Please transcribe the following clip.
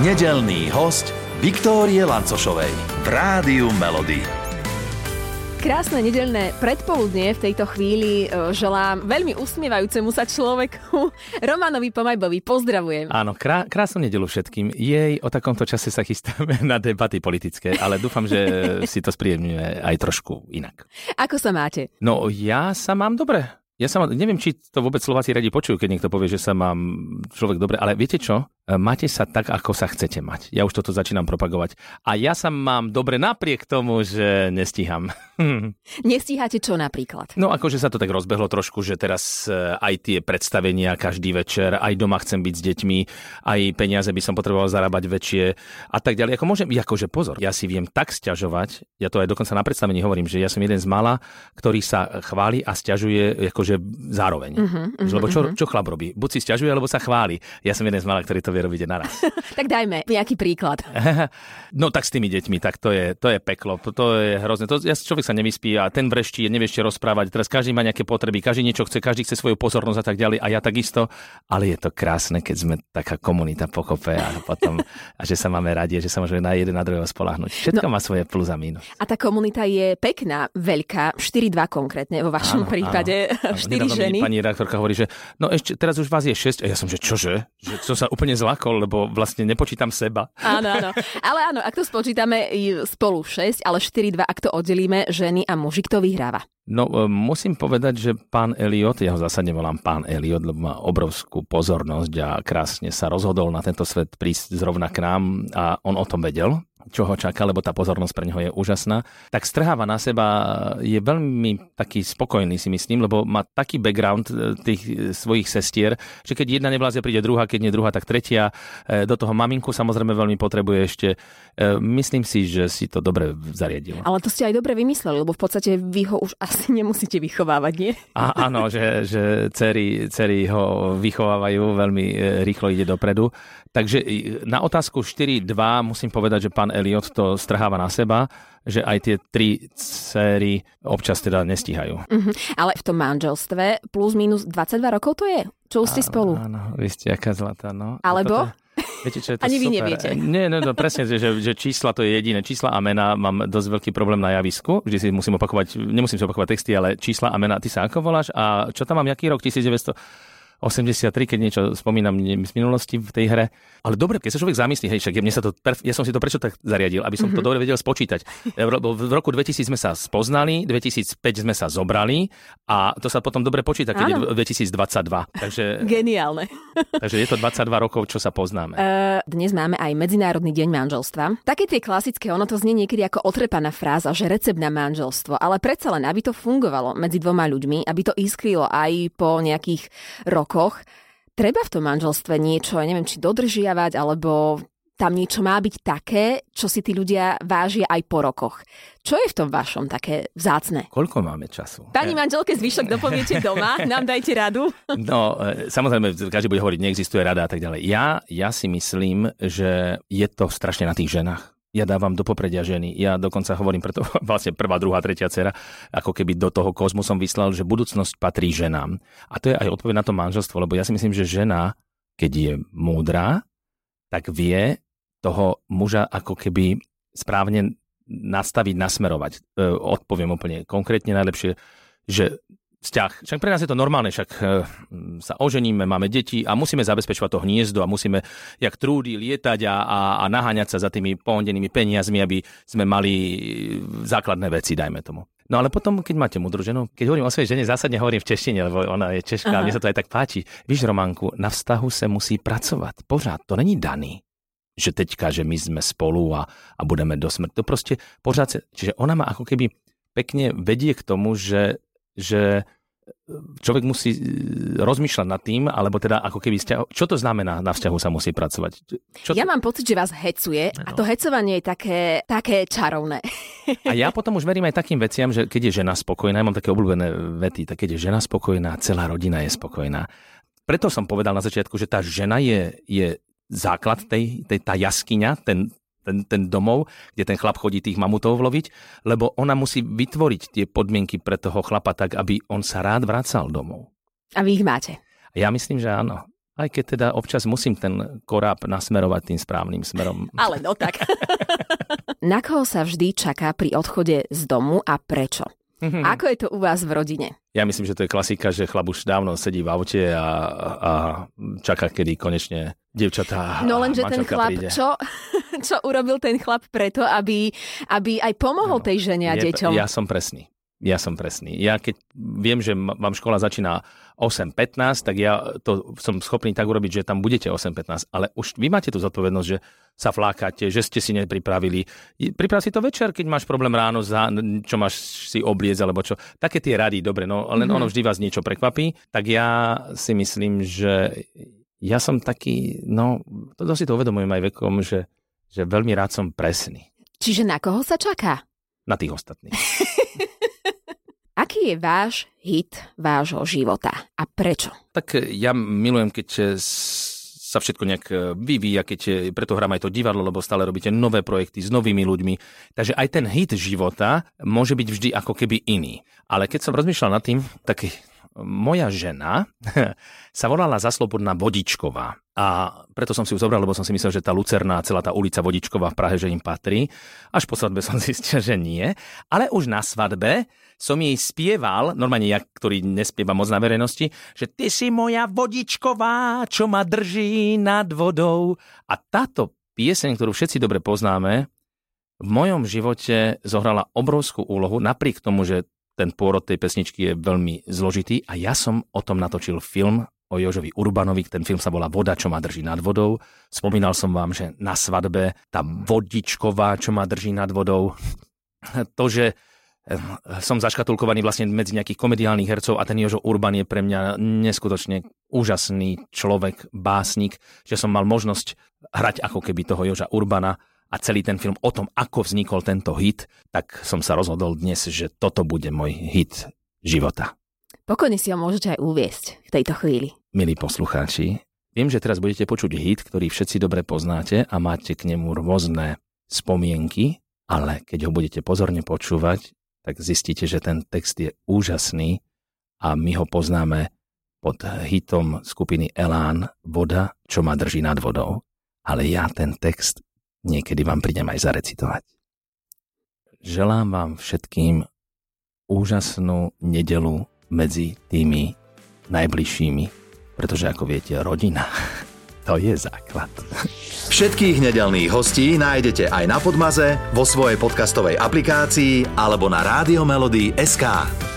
Nedelný host Viktórie Lancošovej v Rádiu Melody. Krásne nedelné predpoludnie v tejto chvíli e, želám veľmi usmievajúcemu sa človeku Romanovi Pomajbovi. Pozdravujem. Áno, krá, krásnu nedelu všetkým. Jej o takomto čase sa chystáme na debaty politické, ale dúfam, že si to spríjemňuje aj trošku inak. Ako sa máte? No, ja sa mám dobre. Ja sa mám, neviem, či to vôbec Slováci radi počujú, keď niekto povie, že sa mám človek dobre, ale viete čo? E, máte sa tak, ako sa chcete mať. Ja už toto začínam propagovať. A ja sa mám dobre napriek tomu, že nestíham. Nestíhate čo napríklad? No akože sa to tak rozbehlo trošku, že teraz e, aj tie predstavenia každý večer, aj doma chcem byť s deťmi, aj peniaze by som potreboval zarábať väčšie a tak ďalej. Ako môžem, akože pozor, ja si viem tak sťažovať, ja to aj dokonca na predstavení hovorím, že ja som jeden z mala, ktorý sa chváli a sťažuje akože zároveň. Uh-huh, uh-huh, Lebo čo, mhm. čo chlap robí? Buď si sťažuje, alebo sa chváli. Ja som jeden z mala, ktorý to vie robiť naraz. tak dajme nejaký príklad. no tak s tými deťmi, tak to je, to je peklo, to je hrozné. To, ja, človek sa nevyspí a ten vreští, nevie ešte rozprávať. Teraz každý má nejaké potreby, každý niečo chce, každý chce svoju pozornosť a tak ďalej. A ja takisto, ale je to krásne, keď sme taká komunita pokope a potom, a že sa máme radi, že sa môžeme na jeden na druhého spolahnuť. Všetko no, má svoje plus a mínus. A tá komunita je pekná, veľká, 4-2 konkrétne vo vašom áno, prípade, áno. 4 ženy. Pani redaktorka hovorí, že no ešte teraz už vás je 6 a ja som, že čože? Že som sa úplne zlakol, lebo vlastne nepočítam seba. Áno, áno. Ale áno, ak to spočítame spolu 6, ale 4-2, ak to oddelíme ženy a muži, kto vyhráva? No, e, musím povedať, že pán Eliot, ja ho zásadne volám pán Eliot, lebo má obrovskú pozornosť a krásne sa rozhodol na tento svet prísť zrovna k nám a on o tom vedel, čo ho čaká, lebo tá pozornosť pre neho je úžasná, tak strháva na seba, je veľmi taký spokojný si myslím, lebo má taký background e, tých e, svojich sestier, že keď jedna nevláze, príde druhá, keď nie druhá, tak tretia. E, do toho maminku samozrejme veľmi potrebuje ešte. Myslím si, že si to dobre zariadil. Ale to ste aj dobre vymysleli, lebo v podstate vy ho už asi nemusíte vychovávať, nie? A, áno, že, že dcery, dcery ho vychovávajú, veľmi rýchlo ide dopredu. Takže na otázku 4.2 musím povedať, že pán Eliot to strháva na seba, že aj tie tri céry občas teda nestíhajú. Uh-huh. Ale v tom manželstve plus minus 22 rokov to je? Čo už ste spolu? Áno, vy ste aká zlatá, no. Alebo? Viete, čo je to Ani super. vy neviete. Nie, no, no presne, že, že čísla to je jediné. Čísla a mená mám dosť veľký problém na javisku. Vždy si musím opakovať, nemusím si opakovať texty, ale čísla a mená. Ty sa ako voláš? A čo tam mám, jaký rok? 1900? 83, keď niečo spomínam z minulosti v tej hre. Ale dobre, keď sa človek zamyslí, hej, však mne sa to, ja som si to prečo tak zariadil, aby som mm-hmm. to mhm. dobre vedel spočítať. V roku 2000 sme sa spoznali, 2005 sme sa zobrali a to sa potom dobre počíta, keď Áno. je 2022. Takže, Geniálne. takže je to 22 rokov, čo sa poznáme. Uh, dnes máme aj Medzinárodný deň manželstva. Také tie klasické, ono to znie niekedy ako otrepaná fráza, že recept na manželstvo, ale predsa len, aby to fungovalo medzi dvoma ľuďmi, aby to iskrilo aj po nejakých rokoch rokoch, treba v tom manželstve niečo, neviem, či dodržiavať, alebo tam niečo má byť také, čo si tí ľudia vážia aj po rokoch. Čo je v tom vašom také vzácne? Koľko máme času? Pani manželke zvyšok dopoviete doma, nám dajte radu. No, e, samozrejme, každý bude hovoriť, neexistuje rada a tak ďalej. Ja, ja si myslím, že je to strašne na tých ženách ja dávam do popredia ženy. Ja dokonca hovorím, preto vlastne prvá, druhá, tretia dcera, ako keby do toho kozmu som vyslal, že budúcnosť patrí ženám. A to je aj odpoveď na to manželstvo, lebo ja si myslím, že žena, keď je múdra, tak vie toho muža ako keby správne nastaviť, nasmerovať. E, odpoviem úplne konkrétne najlepšie, že vzťah. Však pre nás je to normálne, však e, sa oženíme, máme deti a musíme zabezpečovať to hniezdo a musíme jak trúdy lietať a, a, a naháňať sa za tými pohondenými peniazmi, aby sme mali základné veci, dajme tomu. No ale potom, keď máte mudru ženu, keď hovorím o svojej žene, zásadne hovorím v češtine, lebo ona je češka a mne sa to aj tak páči. Víš, Románku, na vztahu sa musí pracovať. Pořád, to není daný že teďka, že my sme spolu a, a budeme do smrti. To proste pořád sa, čiže ona ma ako keby pekne vedie k tomu, že že človek musí e, rozmýšľať nad tým, alebo teda ako keby vzťahu, čo to znamená na vzťahu sa musí pracovať? Čo ja to... mám pocit, že vás hecuje no. a to hecovanie je také, také čarovné. A ja potom už verím aj takým veciam, že keď je žena spokojná, ja mám také obľúbené vety, tak keď je žena spokojná, celá rodina je spokojná. Preto som povedal na začiatku, že tá žena je, je základ tej, tej tá jaskyňa, ten, ten, ten domov, kde ten chlap chodí tých mamutov loviť, lebo ona musí vytvoriť tie podmienky pre toho chlapa tak, aby on sa rád vracal domov. A vy ich máte? Ja myslím, že áno. Aj keď teda občas musím ten koráb nasmerovať tým správnym smerom. Ale no tak. Na koho sa vždy čaká pri odchode z domu a prečo? Mm-hmm. Ako je to u vás v rodine? Ja myslím, že to je klasika, že chlap už dávno sedí v aute a, a čaká, kedy konečne dievčatá No lenže ten chlap, čo, čo urobil ten chlap preto, aby, aby aj pomohol no, tej žene a je, deťom? Ja som presný. Ja som presný. Ja keď viem, že vám škola začína 8.15, tak ja to som schopný tak urobiť, že tam budete 8.15, ale už vy máte tú zodpovednosť, že sa flákate, že ste si nepripravili. Priprav si to večer, keď máš problém ráno, za, čo máš si obliec alebo čo. Také tie rady, dobre, no len mm-hmm. ono vždy vás niečo prekvapí. Tak ja si myslím, že ja som taký, no, to si to uvedomujem aj vekom, že, že veľmi rád som presný. Čiže na koho sa čaká? Na tých ostatných. Aký je váš hit vášho života a prečo? Tak ja milujem, keď sa všetko nejak vyvíja, keď preto hrám aj to divadlo, lebo stále robíte nové projekty s novými ľuďmi. Takže aj ten hit života môže byť vždy ako keby iný. Ale keď som rozmýšľal nad tým, tak moja žena sa volala zaslobodná Vodičková. A preto som si ju zobral, lebo som si myslel, že tá Lucerná, celá tá ulica Vodičková v Prahe, že im patrí. Až po svadbe som zistil, že nie. Ale už na svadbe som jej spieval, normálne ja, ktorý nespieva moc na verejnosti, že ty si moja vodičková, čo ma drží nad vodou. A táto pieseň, ktorú všetci dobre poznáme, v mojom živote zohrala obrovskú úlohu, napriek tomu, že ten pôrod tej pesničky je veľmi zložitý a ja som o tom natočil film o Jožovi Urbanovi, ten film sa volá Voda, čo ma drží nad vodou. Spomínal som vám, že na svadbe tá vodičková, čo ma drží nad vodou, to, že eh, som zaškatulkovaný vlastne medzi nejakých komediálnych hercov a ten Jožo Urban je pre mňa neskutočne úžasný človek, básnik, že som mal možnosť hrať ako keby toho Joža Urbana a celý ten film o tom, ako vznikol tento hit, tak som sa rozhodol dnes, že toto bude môj hit života. Pokojne si ho môžete aj uviesť v tejto chvíli. Milí poslucháči, viem, že teraz budete počuť hit, ktorý všetci dobre poznáte a máte k nemu rôzne spomienky, ale keď ho budete pozorne počúvať, tak zistíte, že ten text je úžasný a my ho poznáme pod hitom skupiny Elán Voda, čo ma drží nad vodou. Ale ja ten text niekedy vám prídem aj zarecitovať. Želám vám všetkým úžasnú nedelu medzi tými najbližšími, pretože ako viete, rodina to je základ. Všetkých nedelných hostí nájdete aj na Podmaze, vo svojej podcastovej aplikácii alebo na SK.